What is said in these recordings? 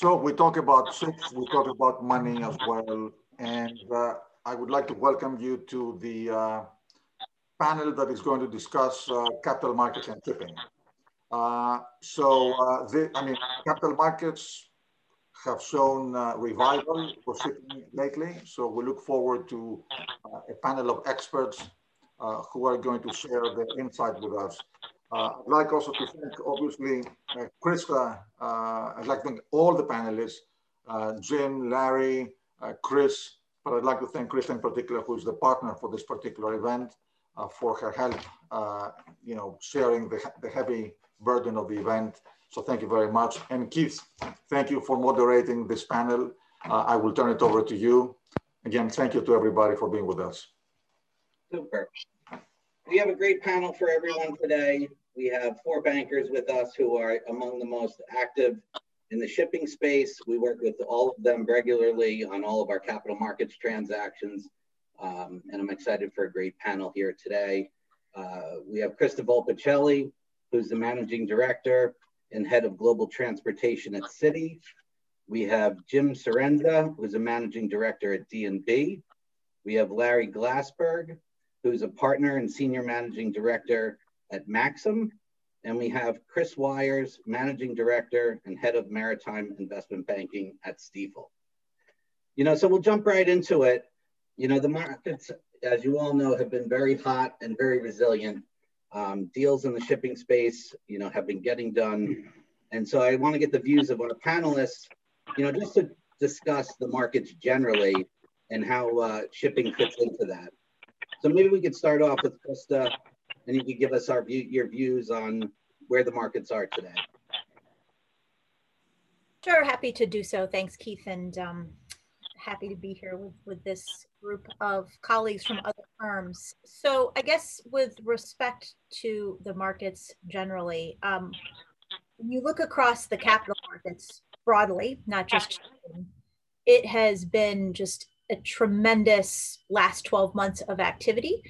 so we talk about ships, we talk about money as well. And uh, I would like to welcome you to the uh, panel that is going to discuss uh, capital markets and shipping. Uh, so, uh, the, I mean, capital markets have shown uh, revival for shipping lately. So we look forward to a panel of experts who are going to share their insight with us. Uh, I'd like also to thank, obviously, uh, Krista. Uh, I'd like to thank all the panelists, uh, Jim, Larry, uh, Chris, but I'd like to thank Krista in particular, who's the partner for this particular event, uh, for her help, you know, sharing the, the heavy burden of the event. So thank you very much. And Keith, thank you for moderating this panel. I will turn it over to you. Again, thank you to everybody for being with us. Super. We have a great panel for everyone today. We have four bankers with us who are among the most active in the shipping space. We work with all of them regularly on all of our capital markets transactions. Um, and I'm excited for a great panel here today. Uh, we have Krista Volpicelli, who's the managing director and head of global transportation at Citi. We have Jim Cerenza, who's a managing director at DNB. We have Larry Glassberg, who's a partner and senior managing director at Maxim. And we have Chris Weyers, Managing Director and Head of Maritime Investment Banking at Stifel. You know, so we'll jump right into it. You know, the markets, as you all know, have been very hot and very resilient. Um, deals in the shipping space, you know, have been getting done. And so I want to get the views of our panelists, you know, just to discuss the markets generally and how uh, shipping fits into that. So maybe we could start off with Krista and you could give us our view, your views on where the markets are today. Sure, happy to do so. Thanks, Keith, and um, happy to be here with, with this group of colleagues from other firms. So I guess with respect to the markets generally, um, when you look across the capital markets broadly, not just it has been just a tremendous last 12 months of activity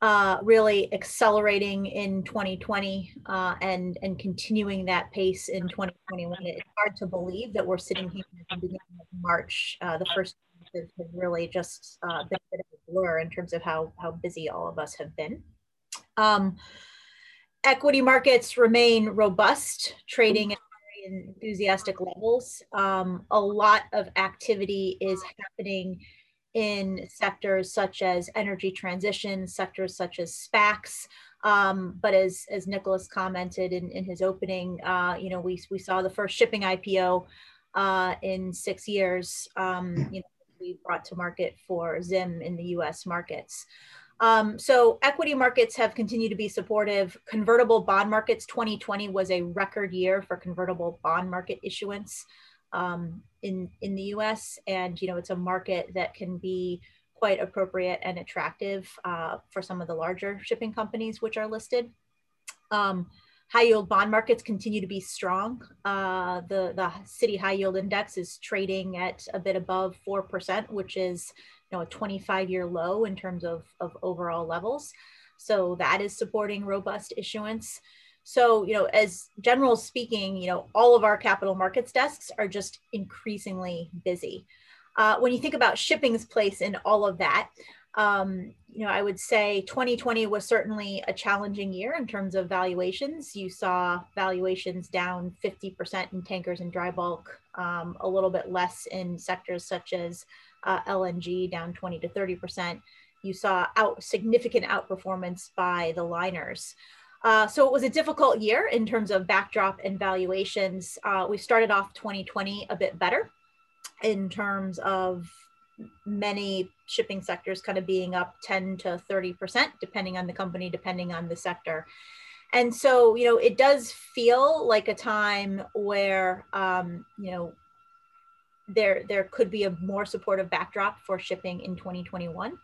uh, really accelerating in 2020 uh, and and continuing that pace in 2021. It's hard to believe that we're sitting here at the beginning of March. Uh, the first has really just uh, been a bit of a blur in terms of how how busy all of us have been. Um, equity markets remain robust, trading at very enthusiastic levels. Um, a lot of activity is happening in sectors such as energy transition, sectors such as SPACs. Um, but as, as Nicholas commented in, in his opening, uh, you know, we, we saw the first shipping IPO uh, in six years, um, you know, we brought to market for Zim in the US markets. Um, so equity markets have continued to be supportive. Convertible bond markets 2020 was a record year for convertible bond market issuance um, in in the U.S. And you know, it's a market that can be quite appropriate and attractive uh, for some of the larger shipping companies which are listed. Um, high yield bond markets continue to be strong. Uh, the the Citi High Yield Index is trading at a bit above four percent, which is you know a 25 year low in terms of of overall levels. So that is supporting robust issuance. So, you know, as general speaking, you know, all of our capital markets desks are just increasingly busy. Uh, when you think about shipping's place in all of that, um, you know, I would say 2020 was certainly a challenging year in terms of valuations. You saw valuations down 50% in tankers and dry bulk, um, a little bit less in sectors such as uh, LNG, down 20 to 30%. You saw out significant outperformance by the liners. Uh, so it was a difficult year in terms of backdrop and valuations. Uh, we started off 2020 a bit better in terms of many shipping sectors kind of being up 10 to 30%, depending on the company, depending on the sector. And so, you know, it does feel like a time where, um, you know, there, there could be a more supportive backdrop for shipping in 2021.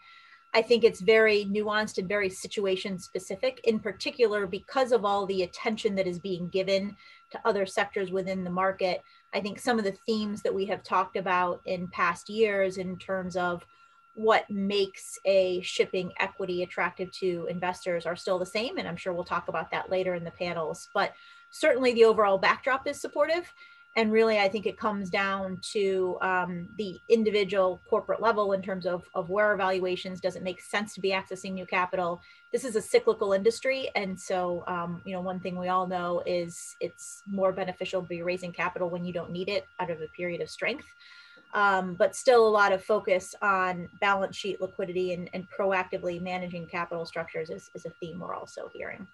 I think it's very nuanced and very situation specific, in particular, because of all the attention that is being given to other sectors within the market. I think some of the themes that we have talked about in past years in terms of what makes a shipping equity attractive to investors are still the same. And I'm sure we'll talk about that later in the panels. But certainly the overall backdrop is supportive. And really i think it comes down to um, the individual corporate level in terms of, of where valuations does it make sense to be accessing new capital? This is a cyclical industry and so um, you know one thing we all know is it's more beneficial to be raising capital when you don't need it out of a period of strength. Um, but still a lot of focus on balance sheet liquidity and, and proactively managing capital structures is, is a theme we're also hearing.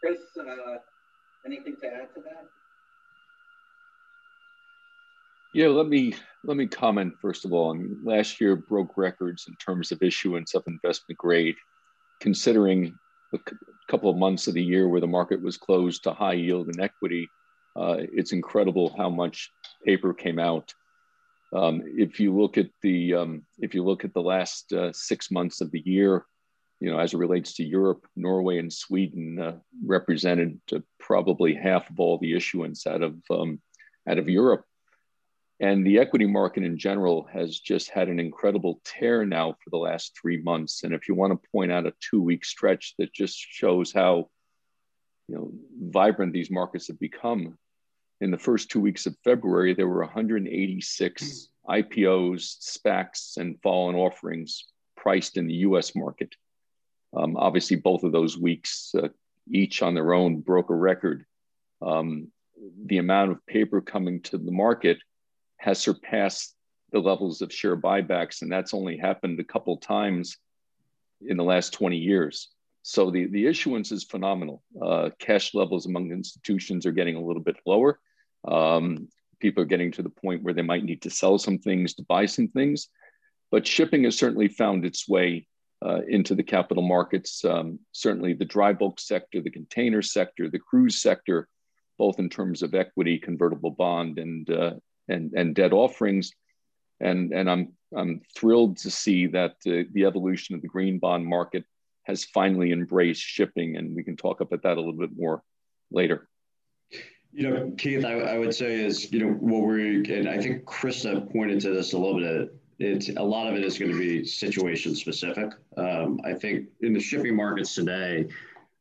Chris uh, anything to add to that yeah, let me let me comment first of all. And last year broke records in terms of issuance of investment grade, considering a couple of months of the year where the market was closed to high yield and equity. Uh, it's incredible how much paper came out. Um, if you look at the um, if you look at the last uh, six months of the year, you know, as it relates to Europe, Norway and Sweden uh, represented uh, probably half of all the issuance out of um, out of Europe. And the equity market in general has just had an incredible tear now for the last three months. And if you want to point out a two week stretch that just shows how you know, vibrant these markets have become, in the first two weeks of February, there were 186 IPOs, SPACs, and follow-on offerings priced in the US market. Um, obviously, both of those weeks, uh, each on their own, broke a record. Um, the amount of paper coming to the market has surpassed the levels of share buybacks, and that's only happened a couple times in the last 20 years. So the, the issuance is phenomenal. Uh, cash levels among institutions are getting a little bit lower. Um, people are getting to the point where they might need to sell some things to buy some things. But shipping has certainly found its way uh, into the capital markets. Um, certainly the dry bulk sector, the container sector, the cruise sector, both in terms of equity, convertible bond, and uh, and, and debt offerings. And, and I'm, I'm thrilled to see that uh, the evolution of the green bond market has finally embraced shipping. And we can talk about that a little bit more later. You know, Keith, I, I would say is, you know, what we're, and I think Krista pointed to this a little bit, it's a lot of it is going to be situation specific. Um, I think in the shipping markets today,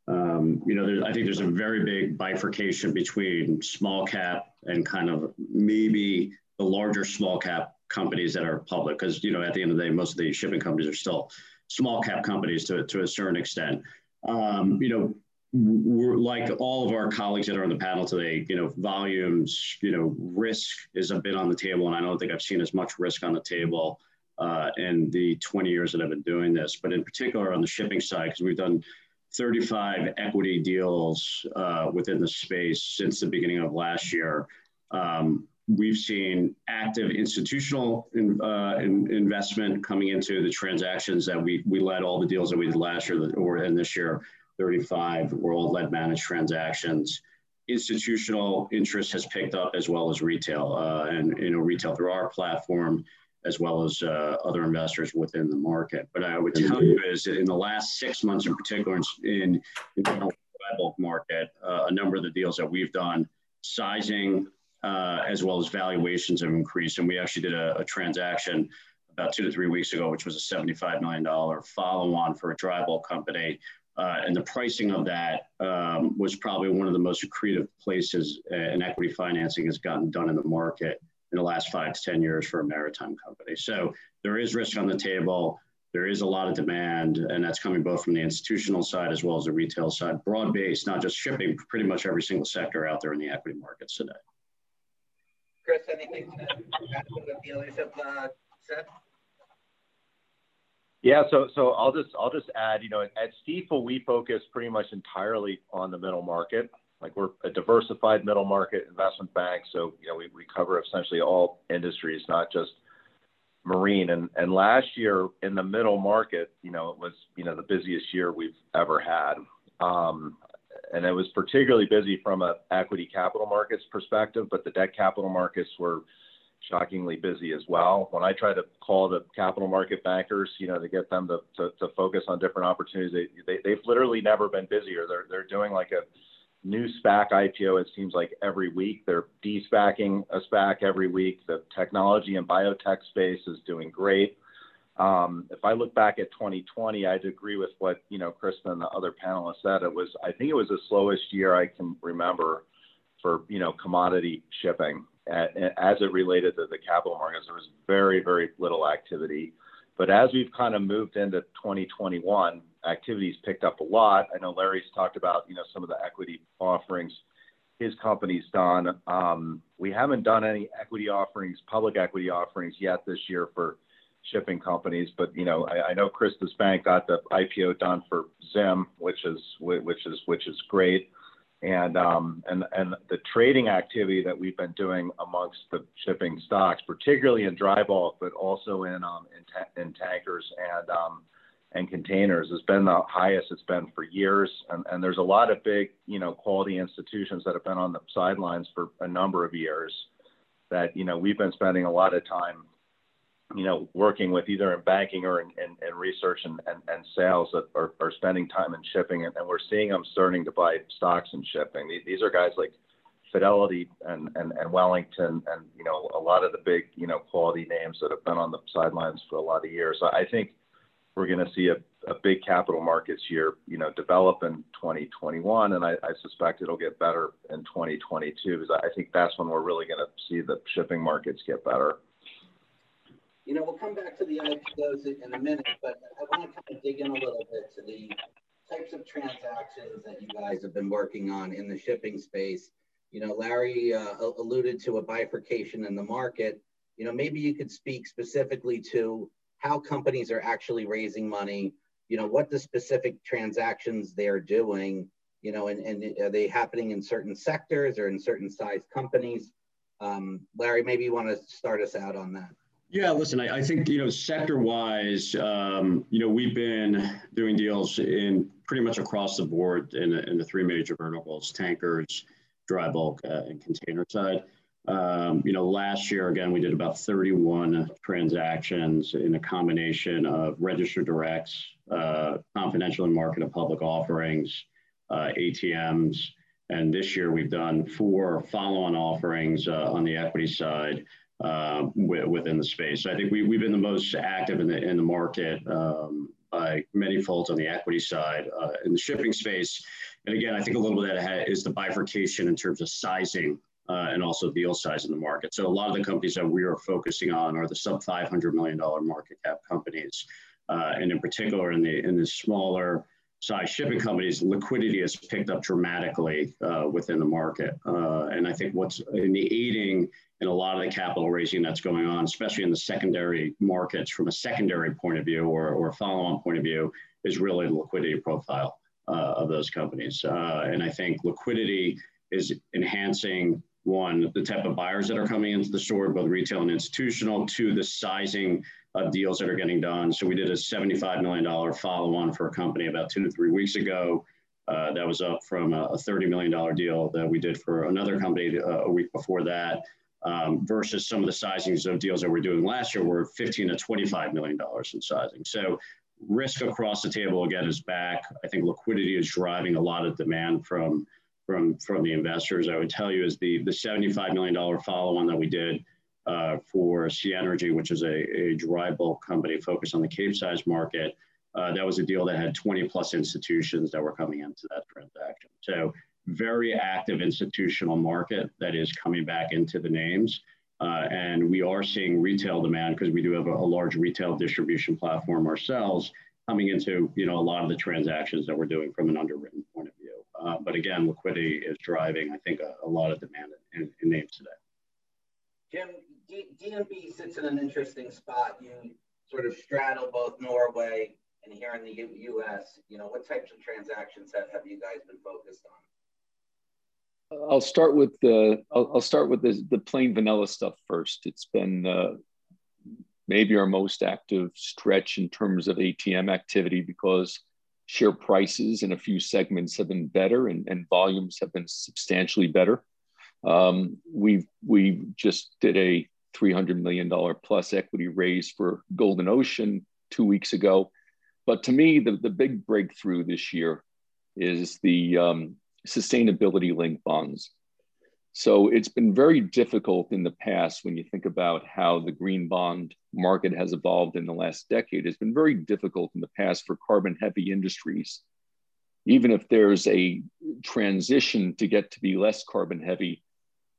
um, you know, I think there's a very big bifurcation between small cap and kind of maybe the larger small cap companies that are public. Because, you know, at the end of the day, most of the shipping companies are still small cap companies to, to a certain extent. Um, you know, we're like all of our colleagues that are on the panel today, you know, volumes, you know, risk is a bit on the table. And I don't think I've seen as much risk on the table uh, in the 20 years that I've been doing this, but in particular on the shipping side, because we've done 35 equity deals uh, within the space since the beginning of last year. Um, we've seen active institutional in, uh, in investment coming into the transactions that we, we led all the deals that we did last year or in this year, 35 were all led managed transactions. Institutional interest has picked up as well as retail uh, and you know retail through our platform as well as uh, other investors within the market. But I would tell you is in the last six months in particular in, in the bulk market, uh, a number of the deals that we've done, sizing uh, as well as valuations have increased. And we actually did a, a, transaction about two to three weeks ago, which was a $75 million follow-on for a dry bulk company. Uh, and the pricing of that um, was probably one of the most creative places uh, in equity financing has gotten done in the market in the last five to 10 years for a maritime company. So there is risk on the table. There is a lot of demand, and that's coming both from the institutional side as well as the retail side, broad based, not just shipping, pretty much every single sector out there in the equity markets today. Chris, anything to add to what the others have uh, said? Yeah, so so I'll just I'll just add, you know, at Stifel we focus pretty much entirely on the middle market. Like we're a diversified middle market investment bank, so you know we, we cover essentially all industries, not just marine. And and last year in the middle market, you know, it was you know the busiest year we've ever had, um, and it was particularly busy from a equity capital markets perspective, but the debt capital markets were shockingly busy as well. When I try to call the capital market bankers, you know, to get them to, to, to focus on different opportunities, they, they, they've literally never been busier. They're, they're doing like a new SPAC IPO, it seems like every week. They're de-SPACing a SPAC every week. The technology and biotech space is doing great. Um, if I look back at 2020, I'd agree with what you know Kristen and the other panelists said. It was, I think, it was the slowest year I can remember for you know commodity shipping. As it related to the capital markets, there was very very little activity. But as we've kind of moved into 2021, activities picked up a lot. I know Larry's talked about you know some of the equity offerings his company's done. Um, we haven't done any equity offerings, public equity offerings yet this year for shipping companies, but you know, I, I know Krista's Bank got the IPO done for Zim, which is which is which is great, and um, and and the trading activity that we've been doing amongst the shipping stocks, particularly in dry bulk, but also in um, in, ta- in tankers and um, and containers has been the highest it's been for years. And, and there's a lot of big, you know, quality institutions that have been on the sidelines for a number of years that, you know, we've been spending a lot of time, you know, working with either in banking or in, in, in research and, and, and sales that are, are spending time in shipping. And, and we're seeing them starting to buy stocks in shipping. These are guys like Fidelity and, and, and Wellington and, you know, a lot of the big, you know, quality names that have been on the sidelines for a lot of years. So I think we're going to see a, big capital markets year, you know, develop in 2021, and I, I suspect it'll get better in 2022 because I think that's when we're really going to see the shipping markets get better. You know, we'll come back to the IPOs in a minute, but I want to kind of dig in a little bit to the types of transactions that you guys have been working on in the shipping space. You know, Larry uh, alluded to a bifurcation in the market. You know, maybe you could speak specifically to how companies are actually raising money, you know, what the specific transactions they're doing, you know, and, and are they happening in certain sectors or in certain size companies? Um, Larry, maybe you want to start us out on that. Yeah, listen, I, I think, you know, sector wise, um, you know, we've been doing deals in pretty much across the board in, in the three major verticals, tankers, dry bulk, uh, and container side. Um, you know, last year, again, we did about 31 transactions in a combination of registered directs, uh, confidential and market and public offerings, uh, ATMs. And this year we've done four follow-on offerings uh, on the equity side uh, within the space. So I think we, we've been the most active in the, in the market um, by many folds on the equity side. Uh, in the shipping space, and again, I think a little bit of that is the bifurcation in terms of sizing uh, and also deal size in the market. So a lot of the companies that we are focusing on are the sub $500 million market cap companies. Uh, and in particular, in the, in the smaller size shipping companies, liquidity has picked up dramatically uh, within the market. Uh, and I think what's in the aiding in a lot of the capital raising that's going on, especially in the secondary markets from a secondary point of view or, or follow-on point of view, is really the liquidity profile uh, of those companies. Uh, and I think liquidity is enhancing one, the type of buyers that are coming into the store, both retail and institutional, two, the sizing of deals that are getting done. So we did a $75 million follow-on for a company about two to three weeks ago. Uh, that was up from a, $30 million deal that we did for another company uh, a week before that, um, versus some of the sizings of deals that we're doing last year were 15 to $25 million in sizing. So risk across the table again is back. I think liquidity is driving a lot of demand from from from the investors. I would tell you is the the $75 million follow-on that we did uh, for Seanergy, which is a, a dry bulk company focused on the Capesize market. Uh, that was a deal that had 20 plus institutions that were coming into that transaction. So very active institutional market that is coming back into the names. Uh, and we are seeing retail demand because we do have a, a, large retail distribution platform ourselves coming into you know a lot of the transactions that we're doing from an underwritten point of view. Uh, but again, liquidity is driving, I think, a, a lot of demand in, in, names today. Jim, D- DNB sits in an interesting spot. You sort of straddle both Norway and here in the U- U.S. You know, what types of transactions have, have you guys been focused on? I'll start with the I'll, I'll start with the, the plain vanilla stuff first. It's been uh, maybe our most active stretch in terms of ATM activity because share prices in a few segments have been better and, and volumes have been substantially better. Um, we we just did a $300 million plus equity raise for Golden Ocean two weeks ago. But to me, the, the big breakthrough this year is the um, sustainability linked bonds. So it's been very difficult in the past when you think about how the green bond market has evolved in the last decade. It's been very difficult in the past for carbon heavy industries even if there's a transition to get to be less carbon heavy,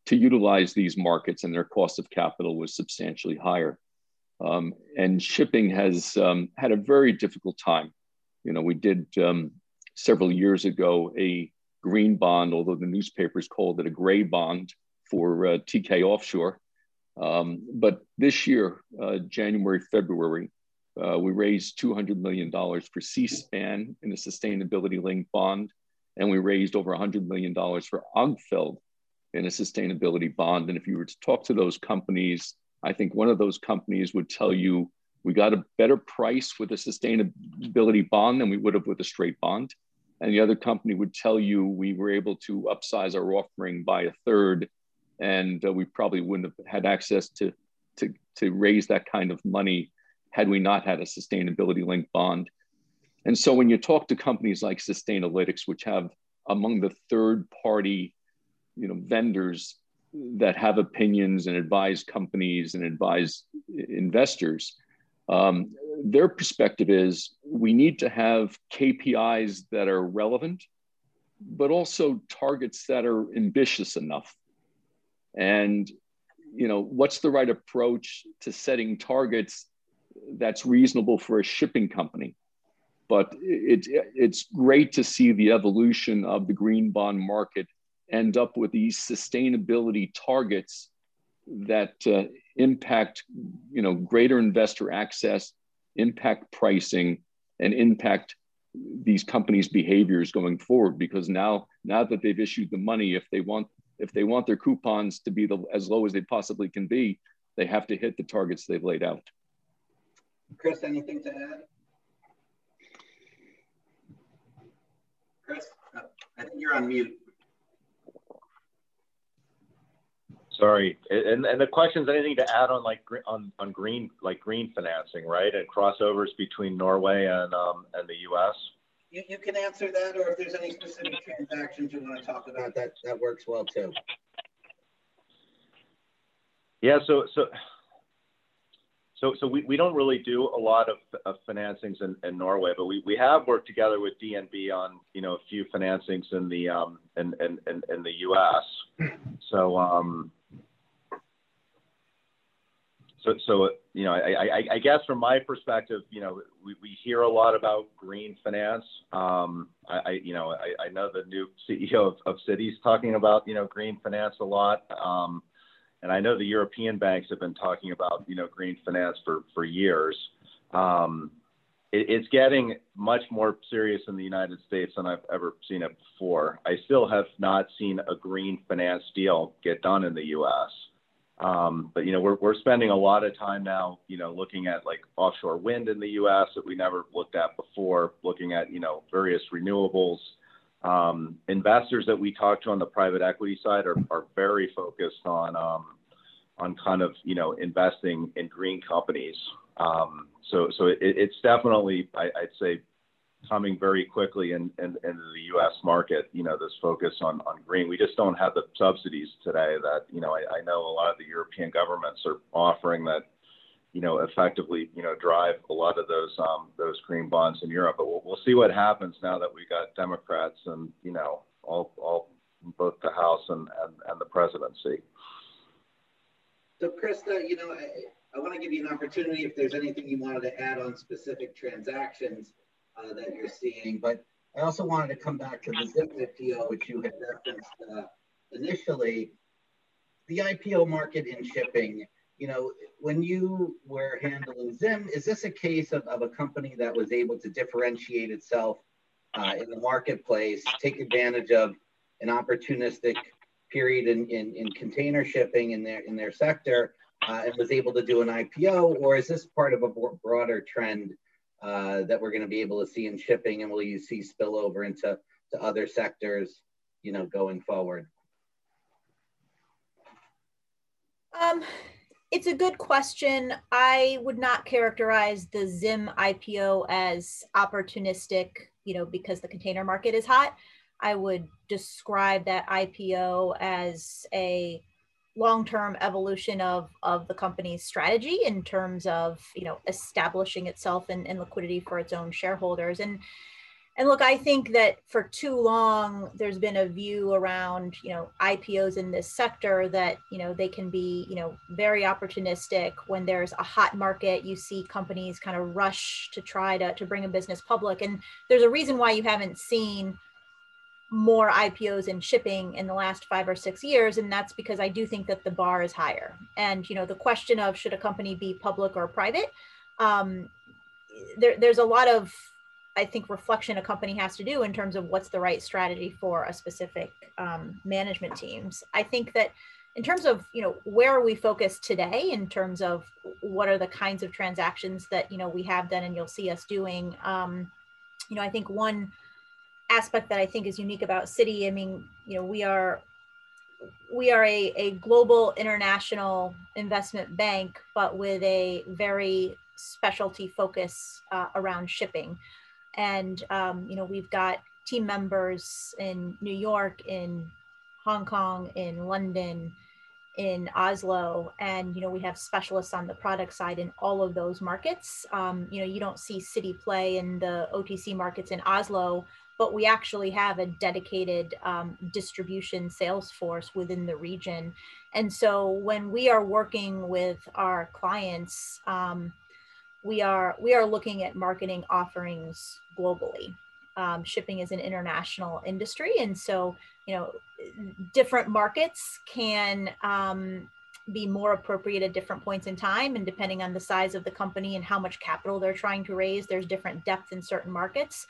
to utilize these markets and their cost of capital was substantially higher. Um, and shipping has um, had a very difficult time. You know, we did um, several years ago a green bond, although the newspapers called it a gray bond for uh, Teekay Offshore. Um, but this year, uh, January, February, uh, we raised $200 million for Seaspan in a sustainability linked bond, and we raised over $100 million for Odfjell in a sustainability bond. And if you were to talk to those companies, I think one of those companies would tell you we got a better price with a sustainability bond than we would have with a straight bond. And the other company would tell you we were able to upsize our offering by a third, and uh, we probably wouldn't have had access to, to, to raise that kind of money had we not had a sustainability linked bond. And so when you talk to companies like Sustainalytics, which have among the third party you know, vendors that have opinions and advise companies and advise investors, um, their perspective is we need to have KPIs that are relevant, but also targets that are ambitious enough. And you know, what's the right approach to setting targets that's reasonable for a shipping company? But it, it's great to see the evolution of the green bond market end up with these sustainability targets that uh, impact you know greater investor access impact pricing and impact these companies behaviors going forward because now now that they've issued the money if they want if they want their coupons to be the, as low as they possibly can be they have to hit the targets they've laid out. Chris anything to add? Chris i think you're on mute Sorry, and and the question's anything to add on like on on green like green financing, right? And crossovers between Norway and um and the U.S. You, you can answer that, or if there's any specific transactions you want to talk about, that that works well too. Yeah, so so so so we, we don't really do a lot of, of financings in, in Norway, but we, we have worked together with DNB on you know a few financings in the um in in, in, in the U.S. So um so, so you know, I, I, I, guess from my perspective, you know, we, we hear a lot about green finance. Um, I, I, you know, I, I know the new CEO of, of Citi's talking about, you know, green finance a lot. Um, and I know the European banks have been talking about, you know, green finance for, for years. Um, it, it's getting much more serious in the United States than I've ever seen it before. I still have not seen a green finance deal get done in the U.S. Um, but you know, we're we're spending a lot of time now, you know, looking at like offshore wind in the U.S. that we never looked at before, looking at you know various renewables. Um, investors that we talk to on the private equity side are very focused on um, on kind of you know investing in green companies. So so it, it's definitely I'd say coming very quickly in, in, into the U.S. market. You know, this focus on, on green. We just don't have the subsidies today that you know. I, I know a lot of the European governments are offering that. You know, effectively, you know, drive a lot of those um, those green bonds in Europe. But we'll, we'll see what happens now that we got Democrats and you know all all both the House and, and, and the presidency. So, Krista, you know, I, I want to give you an opportunity if there's anything you wanted to add on specific transactions uh, that you're seeing. But I also wanted to come back to the ZIM IPO, which you had referenced uh, initially. The IPO market in shipping, you know, when you were handling Zim, is this a case of, of a company that was able to differentiate itself uh, in the marketplace, take advantage of an opportunistic period in, in, in container shipping in their in their sector uh, and was able to do an IPO, or is this part of a broader trend uh, that we're going to be able to see in shipping, and will you see spillover into to other sectors, you know, going forward? Um, it's a good question. I would not characterize the Zim IPO as opportunistic, you know, because the container market is hot. I would describe that IPO as a long-term evolution of of the company's strategy in terms of you know establishing itself in, liquidity for its own shareholders and and look, I think that for too long, there's been a view around, you know, IPOs in this sector that, you know, they can be, you know, very opportunistic. When there's a hot market, you see companies kind of rush to try to, to bring a business public. And there's a reason why you haven't seen more IPOs in shipping in the last five or six years. And that's because I do think that the bar is higher. And, you know, the question of should a company be public or private, um, there, there's a lot of I think reflection a company has to do in terms of what's the right strategy for a specific um, management teams. I think that in terms of you know where are we focused today in terms of what are the kinds of transactions that you know we have done and you'll see us doing. Um, you know, I think one aspect that I think is unique about Citi. I mean, you know, we are we are a, a global international investment bank, but with a very specialty focus uh, around shipping. And, um, you know, we've got team members in New York, in Hong Kong, in London, in Oslo, and, you know, we have specialists on the product side in all of those markets. Um, you know, you don't see Citi play in the OTC markets in Oslo, but we actually have a dedicated um, distribution sales force within the region. And so when we are working with our clients, um, we are we are looking at marketing offerings globally. Um, shipping is an international industry, and so you know different markets can um, be more appropriate at different points in time, and depending on the size of the company and how much capital they're trying to raise, there's different depth in certain markets.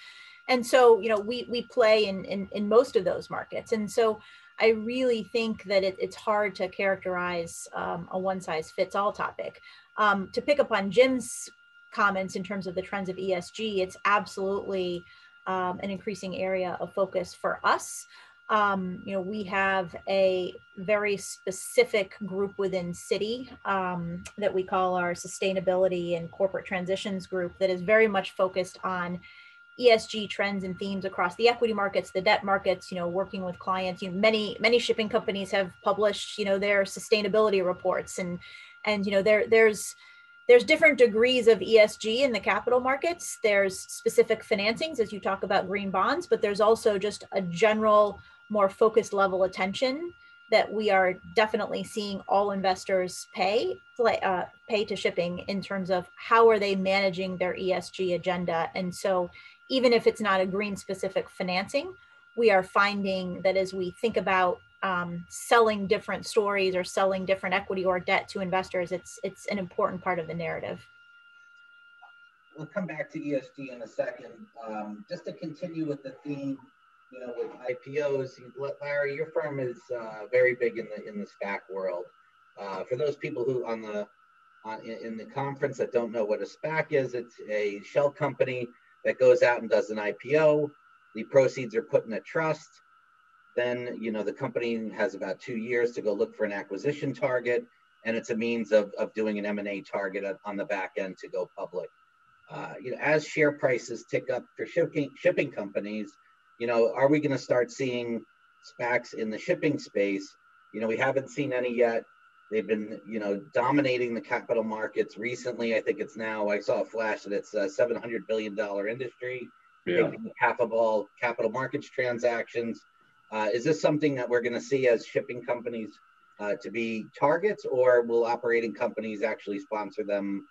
And so you know we we play in in, in most of those markets, and so. I really think that it, it's hard to characterize um, a one size fits all topic. Um, to pick up on Jim's comments in terms of the trends of ESG, it's absolutely um, an increasing area of focus for us. Um, you know, we have a very specific group within Citi um, that we call our sustainability and corporate transitions group that is very much focused on ESG trends and themes across the equity markets, the debt markets, you know, working with clients. You know, many, many shipping companies have published, you know, their sustainability reports and, and, you know, there, there's, there's different degrees of ESG in the capital markets. There's specific financings, as you talk about green bonds, but there's also just a general, more focused level attention that we are definitely seeing all investors pay uh, pay to shipping in terms of how are they managing their ESG agenda. And so, even if it's not a green specific financing, we are finding that as we think about um, selling different stories or selling different equity or debt to investors, it's it's an important part of the narrative. We'll come back to ESG in a second. Um, just to continue with the theme, you know, with IPOs, Larry, your firm is uh, very big in the in the SPAC world. Uh, for those people who on the on, in the conference that don't know what a SPAC is, it's a shell company that goes out and does an IPO. The proceeds are put in a trust then, you know, the company has about two years to go look for an acquisition target, and it's a means of, of doing an M&A target on the back end to go public. Uh, you know, as share prices tick up for shipping shipping companies, you know, are we going to start seeing SPACs in the shipping space? You know, we haven't seen any yet. They've been, you know, dominating the capital markets recently. I think it's now. I saw a flash that it's a 700 billion dollar industry, yeah. half of all capital markets transactions. Uh, is this something that we're going to see as shipping companies uh, to be targets, or will operating companies actually sponsor them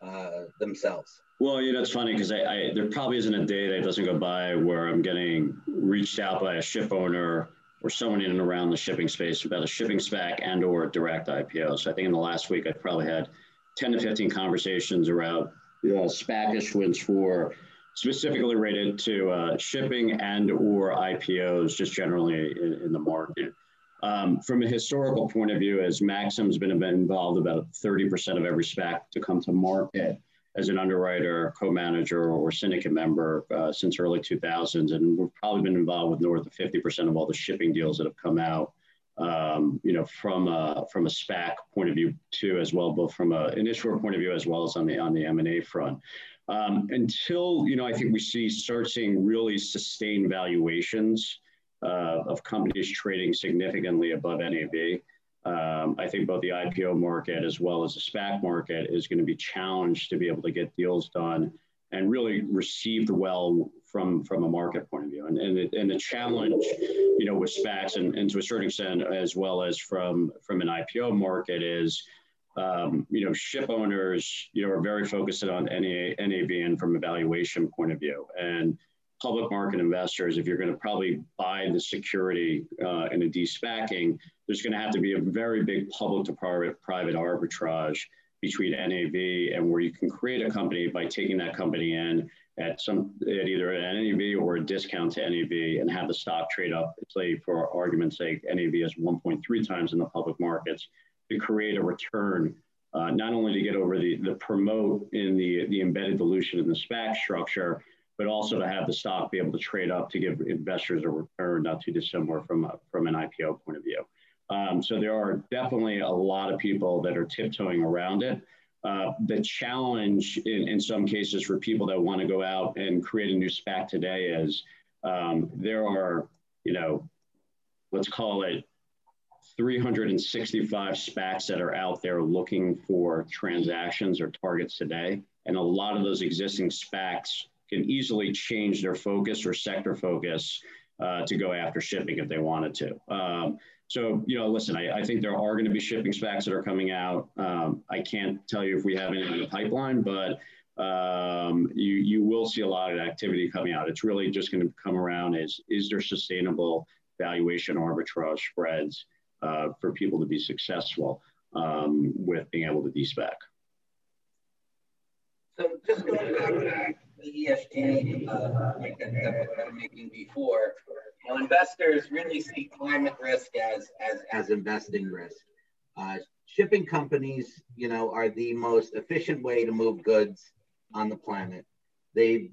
uh, themselves? Well, you know, it's funny because I, I, there probably isn't a day that doesn't go by where I'm getting reached out by a ship owner or someone in and around the shipping space about a shipping SPAC and or direct IPO. So I think in the last week I've probably had 10 to 15 conversations around you know, SPAC issuance for specifically related to uh, shipping and or IPOs just generally in, in the market. Um, from a historical point of view, as Maxim's been involved about 30% of every SPAC to come to market as an underwriter, co-manager, or syndicate member uh, since early 2000s, and we've probably been involved with north of 50% of all the shipping deals that have come out. Um, you know, from a from a SPAC point of view too, as well, both from an issuer point of view as well as on the on the M and A front um, until you know I think we see start seeing really sustained valuations uh, of companies trading significantly above NAV. Um, I think both the IPO market as well as the SPAC market is going to be challenged to be able to get deals done and really received well from from a market point of view. And and, and the challenge, you know, with SPACs and, and to a certain extent as well as from from an IPO market is, um, you know, ship owners, you know, are very focused on NA, NAV and from a valuation point of view. And public market investors, if you're going to probably buy the security uh, in a de-SPACing, there's going to have to be a very big public to private private arbitrage between NAV and where you can create a company by taking that company in at some at either an NAV or a discount to NAV and have the stock trade up. Say for argument's sake, NAV is 1.3 times in the public markets to create a return, uh, not only to get over the the promote in the the embedded dilution in the SPAC structure, but also to have the stock be able to trade up to give investors a return not too dissimilar from a, from an IPO point of view. Um, so there are definitely a lot of people that are tiptoeing around it. Uh, the challenge in, in some cases for people that want to go out and create a new SPAC today is um, there are, you know, let's call it 365 SPACs that are out there looking for transactions or targets today. And a lot of those existing SPACs can easily change their focus or sector focus uh, to go after shipping if they wanted to. Um, so, you know, listen, I, I think there are going to be shipping SPACs that are coming out. Um, I can't tell you if we have any in the pipeline, but um, you, you will see a lot of activity coming out. It's really just going to come around is, is there sustainable valuation arbitrage spreads uh, for people to be successful um, with being able to de-SPAC? So just going back to the ESG uh, that making before, know, investors really see climate risk as as as investing risk. Uh, shipping companies, you know, are the most efficient way to move goods on the planet. They've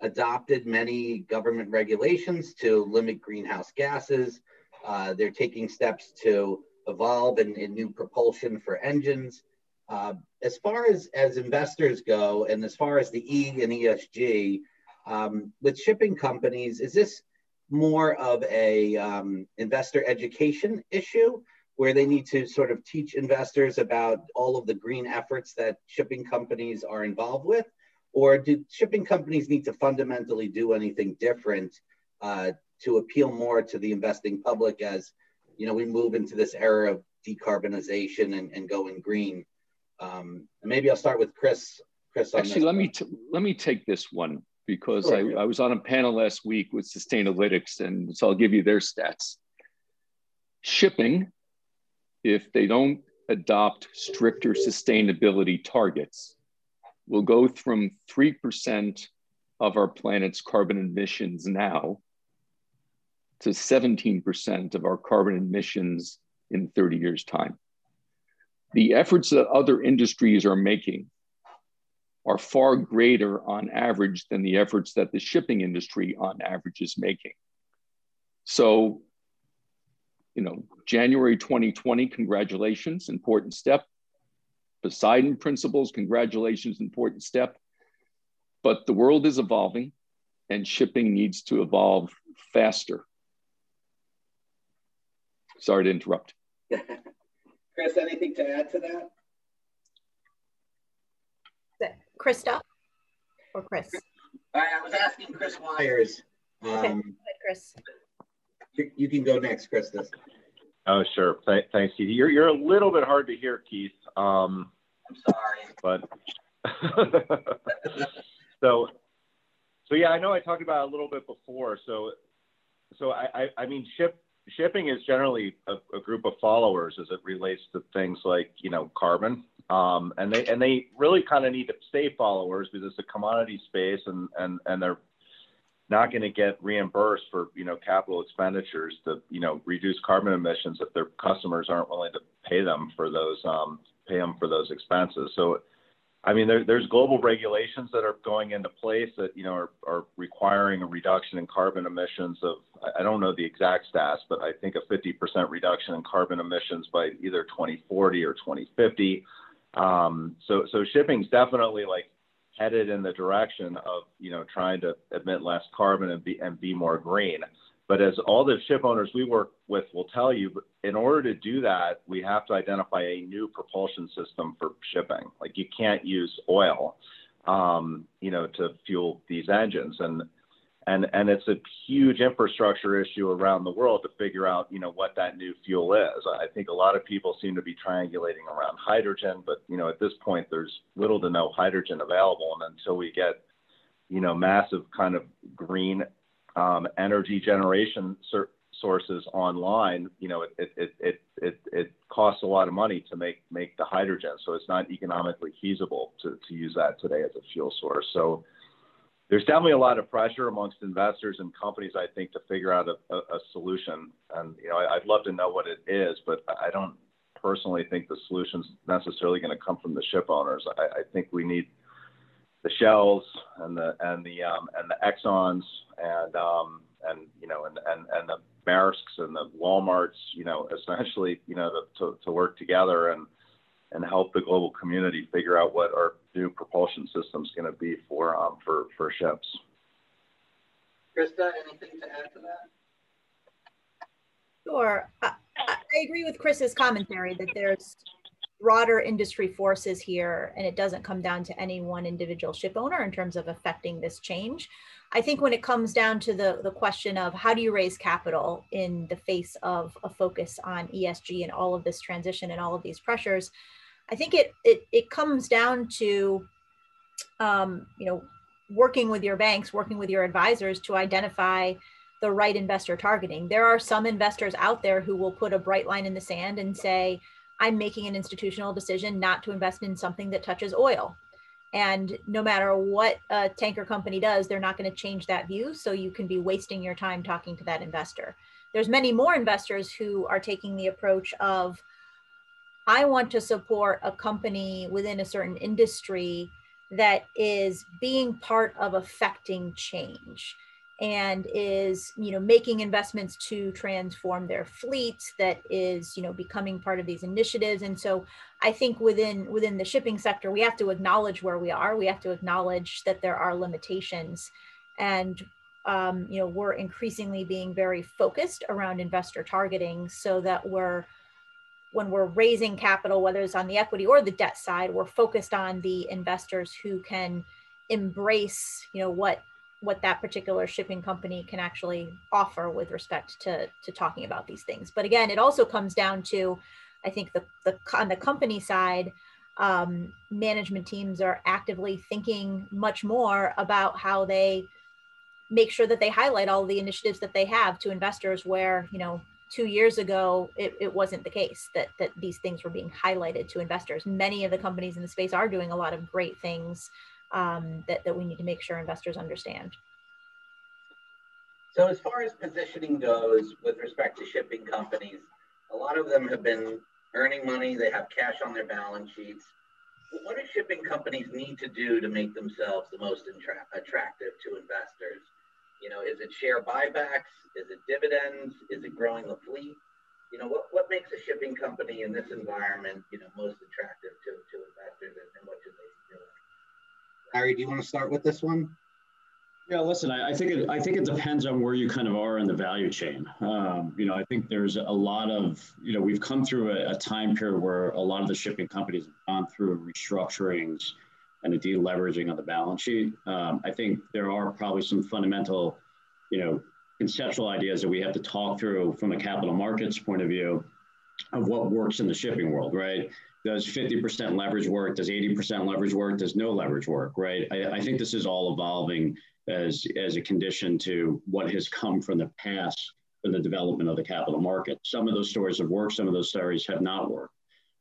adopted many government regulations to limit greenhouse gases. Uh, they're taking steps to evolve in, in new propulsion for engines. Uh, as far as, as investors go, and as far as the E and ESG, um, with shipping companies, is this more of a um, investor education issue where they need to sort of teach investors about all of the green efforts that shipping companies are involved with? Or do shipping companies need to fundamentally do anything different uh, to appeal more to the investing public as you know we move into this era of decarbonization and, and going green? Um, maybe I'll start with Chris. Chris, actually, let me let me take this one because sure. I, I was on a panel last week with Sustainalytics, and so I'll give you their stats. Shipping, if they don't adopt stricter sustainability targets, will go from 3% of our planet's carbon emissions now to 17% of our carbon emissions in 30 years' time. The efforts that other industries are making are far greater on average than the efforts that the shipping industry on average is making. So, you know, January 2020, congratulations, important step. Poseidon Principles, congratulations, important step. But the world is evolving and shipping needs to evolve faster. Sorry to interrupt. Chris, anything to add to that? Krista or Chris? I was asking Chris Weyers. Um, okay. ahead, Chris. You, you, can go next, Krista. Oh, sure. Th thanks, Keith. You're, you're a little bit hard to hear, Keith. Um, I'm sorry. But so, so yeah, I know I talked about it a little bit before. So, so I, I, I mean, ship shipping is generally a, a, group of followers as it relates to things like you know carbon. Um, and they and they really kind of need to stay followers because it's a commodity space and and and they're not going to get reimbursed for you know capital expenditures to you know reduce carbon emissions if their customers aren't willing to pay them for those um, pay them for those expenses. So I mean, there, there's global regulations that are going into place that you know are, are requiring a reduction in carbon emissions of I don't know the exact stats, but I think a 50% reduction in carbon emissions by either 2040 or 2050. Um, so so shipping's definitely like headed in the direction of you know trying to emit less carbon and be and be more green. But as all the ship owners we work with will tell you, in order to do that, we have to identify a new propulsion system for shipping. Like you can't use oil. um, you know, to fuel these engines. And and and it's a huge infrastructure issue around the world to figure out you know what that new fuel is i think a lot of people seem to be triangulating around hydrogen but you know at this point there's little to no hydrogen available and until we get you know massive kind of green um, energy generation sources online you know it, it it it it costs a lot of money to make make the hydrogen so it's not economically feasible to to use that today as a fuel source so there's definitely a lot of pressure amongst investors and companies, I think, to figure out a, a, a solution. And you know, I, would love to know what it is, but I don't personally think the solution's necessarily going to come from the ship owners. I, I think we need the Shells and the and the um, and the Exxon's and um, and you know and and and the Maersk's and the WalMarts, you know, essentially, you know, to, to, to work together and and help the global community figure out what our new propulsion system is going to be for um, for for ships. Krista, anything to add to that? Sure. I, I agree with Chris's commentary that there's broader industry forces here and it doesn't come down to any one individual ship owner in terms of affecting this change. I think when it comes down to the, the question of how do you raise capital in the face of a focus on ESG and all of this transition and all of these pressures, I think it it it comes down to, um, you know, working with your banks, working with your advisors to identify the right investor targeting. There are some investors out there who will put a bright line in the sand and say, I'm making an institutional decision not to invest in something that touches oil. And no matter what a tanker company does, they're not going to change that view. So you can be wasting your time talking to that investor. There's many more investors who are taking the approach of, I want to support a company within a certain industry that is being part of affecting change and is you know making investments to transform their fleets that is you know becoming part of these initiatives. And so i think within within the shipping sector we have to acknowledge where we are. We have to acknowledge that there are limitations. And um, you know we're increasingly being very focused around investor targeting so that we're when we're raising capital, whether it's on the equity or the debt side, we're focused on the investors who can embrace, you know, what what that particular shipping company can actually offer with respect to to talking about these things. But again, it also comes down to, I think the the on the company side, um, management teams are actively thinking much more about how they make sure that they highlight all the initiatives that they have to investors where you know two years ago, it, it wasn't the case that, that these things were being highlighted to investors. Many of the companies in the space are doing a lot of great things um, that, that we need to make sure investors understand. So as far as positioning goes with respect to shipping companies, a lot of them have been earning money, they have cash on their balance sheets. What do shipping companies need to do to make themselves the most attractive to investors? You know, is it share buybacks? Is it dividends? Is it growing the fleet? You know, what, what makes a shipping company in this environment, you know, most attractive to, to investors and, and what should they? Larry, do you want to start with this one? Yeah, listen, I, I, think it, I think it depends on where you kind of are in the value chain. Um, you know, I think there's a lot of, you know, we've come through a, a, time period where a lot of the shipping companies have gone through restructurings and a deleveraging of the balance sheet. Um, I think there are probably some fundamental, you know, conceptual ideas that we have to talk through from a capital markets point of view of what works in the shipping world, right? Does 50% leverage work? Does 80% leverage work? Does no leverage work, right? I, I think this is all evolving as, as a condition to what has come from the past for the development of the capital market. Some of those stories have worked, some of those stories have not worked.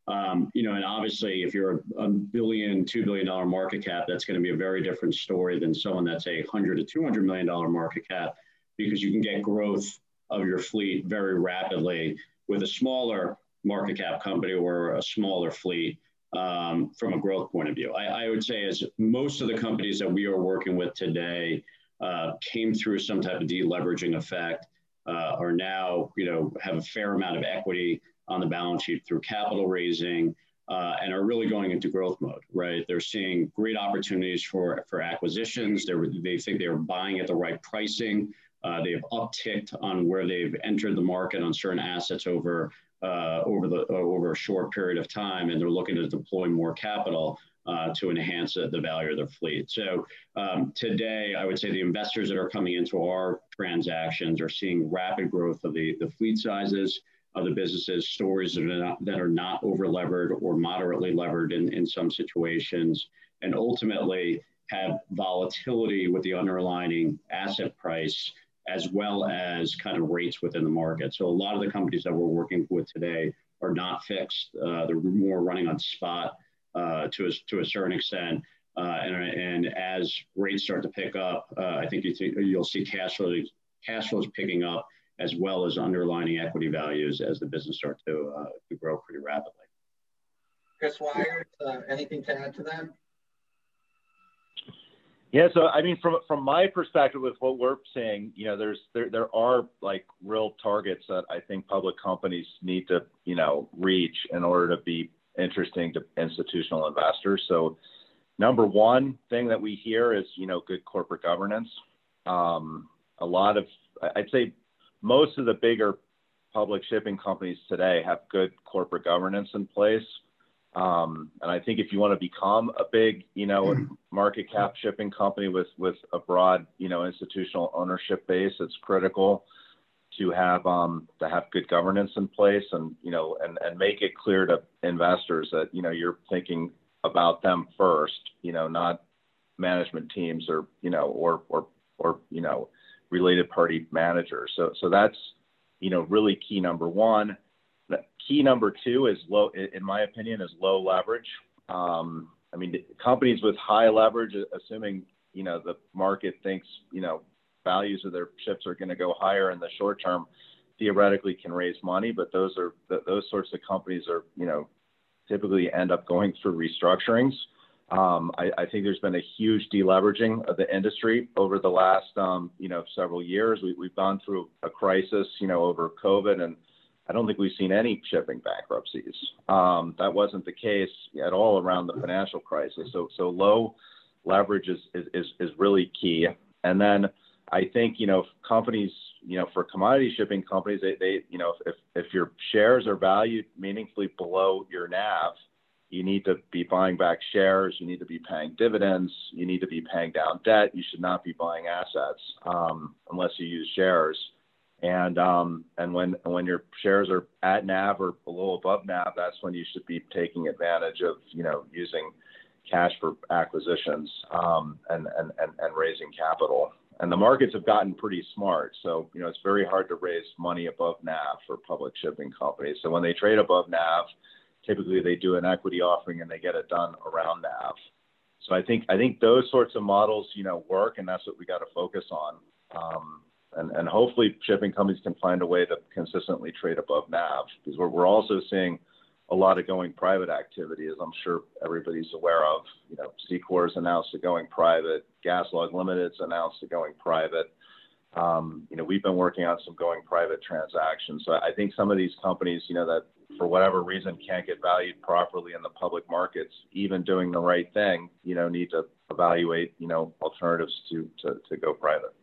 Um, you know, and obviously, if you're a, a billion, two billion dollar market cap, that's going to be a very different story than someone that's a hundred to two hundred million dollar market cap, because you can get growth of your fleet very rapidly with a smaller market cap company or a smaller fleet um, from a growth point of view. I, I, would say, as most of the companies that we are working with today uh, came through some type of deleveraging effect, uh, are now, you know, have a fair amount of equity on the balance sheet through capital raising uh, and are really going into growth mode, right? They're seeing great opportunities for, for acquisitions. They're, they think they're buying at the right pricing. Uh, they've upticked on where they've entered the market on certain assets over uh, over the uh, over a short period of time, and they're looking to deploy more capital uh, to enhance the, value of their fleet. So um, today, I would say the investors that are coming into our transactions are seeing rapid growth of the, the fleet sizes of the businesses, stories that are not, that are not over levered or moderately levered in, in some situations, and ultimately have volatility with the underlying asset price as well as kind of rates within the market. So a lot of the companies that we're working with today are not fixed. Uh, they're more running on spot uh, to, a, to a certain extent. Uh, and, and as rates start to pick up, uh, I think you th- you'll see cash flows, cash flows picking up as well as underlining equity values as the business start to, uh, to grow pretty rapidly. Chris Weyers, uh, anything to add to that? Yeah, so I mean, from from my perspective, with what we're seeing, you know, there's there there are like real targets that I think public companies need to you know reach in order to be interesting to institutional investors. So, number one thing that we hear is you know good corporate governance. Um, a lot of I'd say most of the bigger public shipping companies today have good corporate governance in place. Um, and I think if you want to become a big, you know, market cap shipping company with with a broad, you know, institutional ownership base, it's critical to have um, to have good governance in place, and you know, and and make it clear to investors that you know you're thinking about them first, you know, not management teams or you know or or or you know related party managers. So so that's you know really key number one key number two is low, in my opinion, is low leverage. Um, I mean, companies with high leverage, assuming you know the market thinks you know values of their ships are going to go higher in the short term, theoretically can raise money, but those are those sorts of companies are you know typically end up going through restructurings. Um, I, I, think there's been a huge deleveraging of the industry over the last um, you know several years. We, have gone through a crisis, you know, over COVID and I don't think we've seen any shipping bankruptcies. Um, that wasn't the case at all around the financial crisis. So, so low leverage is, is, is really key. And then I think, you know, companies, you know, for commodity shipping companies, they, they you know, if, if your shares are valued meaningfully below your NAV, you need to be buying back shares. You need to be paying dividends. You need to be paying down debt. You should not be buying assets um, unless you use shares. And um, and when when your shares are at NAV or below above NAV, that's when you should be taking advantage of you know using cash for acquisitions um, and, and and and raising capital. And the markets have gotten pretty smart, so you know it's very hard to raise money above NAV for public shipping companies. So when they trade above NAV, typically they do an equity offering and they get it done around NAV. So I think I think those sorts of models you know work, and that's what we got to focus on. Um, and, and hopefully shipping companies can find a way to consistently trade above NAV because we're, we're also seeing a lot of going private activity, as I'm sure everybody's aware of. You know, Seacor's announced it going private, GasLog Limited's announced it going private. Um, you know, we've been working on some going private transactions. So I think some of these companies, you know, that for whatever reason can't get valued properly in the public markets, even doing the right thing, you know, need to evaluate, you know, alternatives to to, to go private.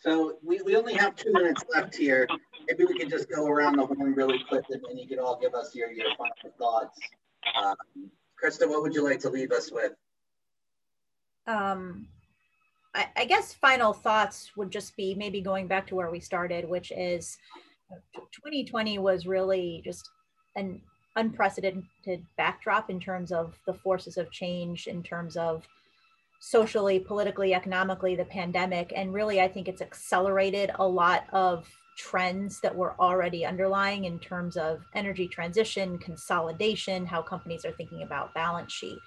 So we, we only have two minutes left here. Maybe we can just go around the horn really quick and then you can all give us your, your final thoughts. Um, Krista, what would you like to leave us with? Um, I, I guess final thoughts would just be maybe going back to where we started, which is 2020 was really just an unprecedented backdrop in terms of the forces of change, in terms of socially, politically, economically, the pandemic. And really, I think it's accelerated a lot of trends that were already underlying in terms of energy transition, consolidation, how companies are thinking about balance sheet.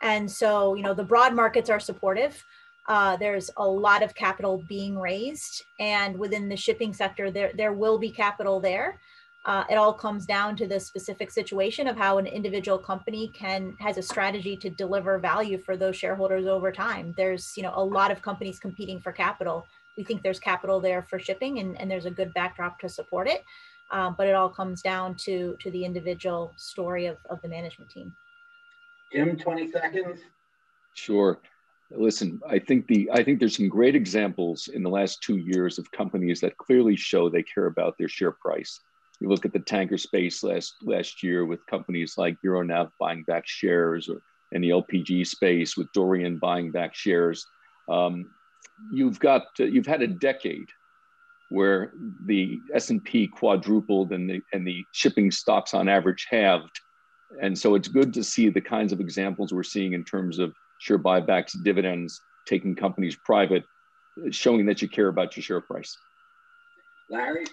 And so, you know, the broad markets are supportive. Uh, there's a lot of capital being raised, and within the shipping sector, there there will be capital there. Uh, it all comes down to the specific situation of how an individual company can has a strategy to deliver value for those shareholders over time. There's you know a lot of companies competing for capital. We think there's capital there for shipping, and, and there's a good backdrop to support it. Um, but it all comes down to to the individual story of, of the management team. Jim, 20 seconds. Sure. Listen, I think the I think there's some great examples in the last two years of companies that clearly show they care about their share price You look at the tanker space last last year with companies like Euronav buying back shares, or in the LPG space with Dorian buying back shares. Um, you've got you've had a decade where the S&P quadrupled and the and the shipping stocks on average halved. And so it's good to see the kinds of examples we're seeing in terms of share buybacks, dividends, taking companies private, showing that you care about your share price. Larry?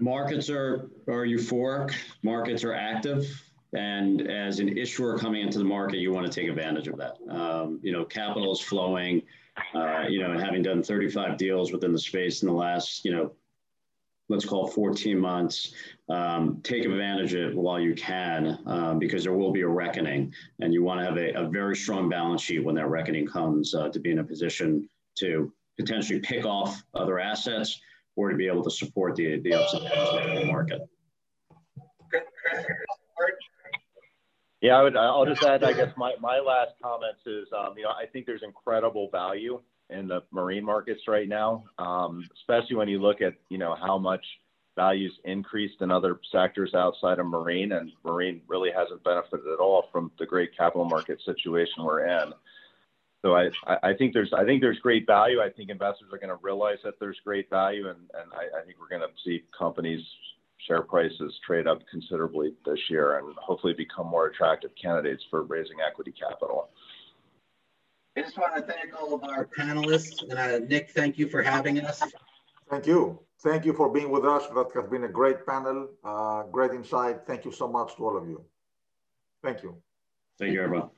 Markets are, are euphoric, markets are active. And as an issuer coming into the market, you want to take advantage of that. Um, you know, capital is flowing, uh, you know, having done 35 deals within the space in the last, you know, let's call it 14 months, um, take advantage of it while you can, um, because there will be a reckoning. And you want to have a, a very strong balance sheet when that reckoning comes uh, to be in a position to potentially pick off other assets or to be able to support the, the ups and downs of the market. Yeah, I would. I'll just add. I guess my, my last comments is, um, you know, I think there's incredible value in the marine markets right now, um, especially when you look at, you know, how much values increased in other sectors outside of marine, and marine really hasn't benefited at all from the great capital market situation we're in. So I, I think there's I think there's great value. I think investors are going to realize that there's great value, and, and I, I think we're going to see companies share prices trade up considerably this year and hopefully become more attractive candidates for raising equity capital. I just want to thank all of our panelists. Uh, Nick, thank you for having us. Thank you. Thank you for being with us. That has been a great panel, uh, great insight. Thank you so much to all of you. Thank you. Thank you, everyone.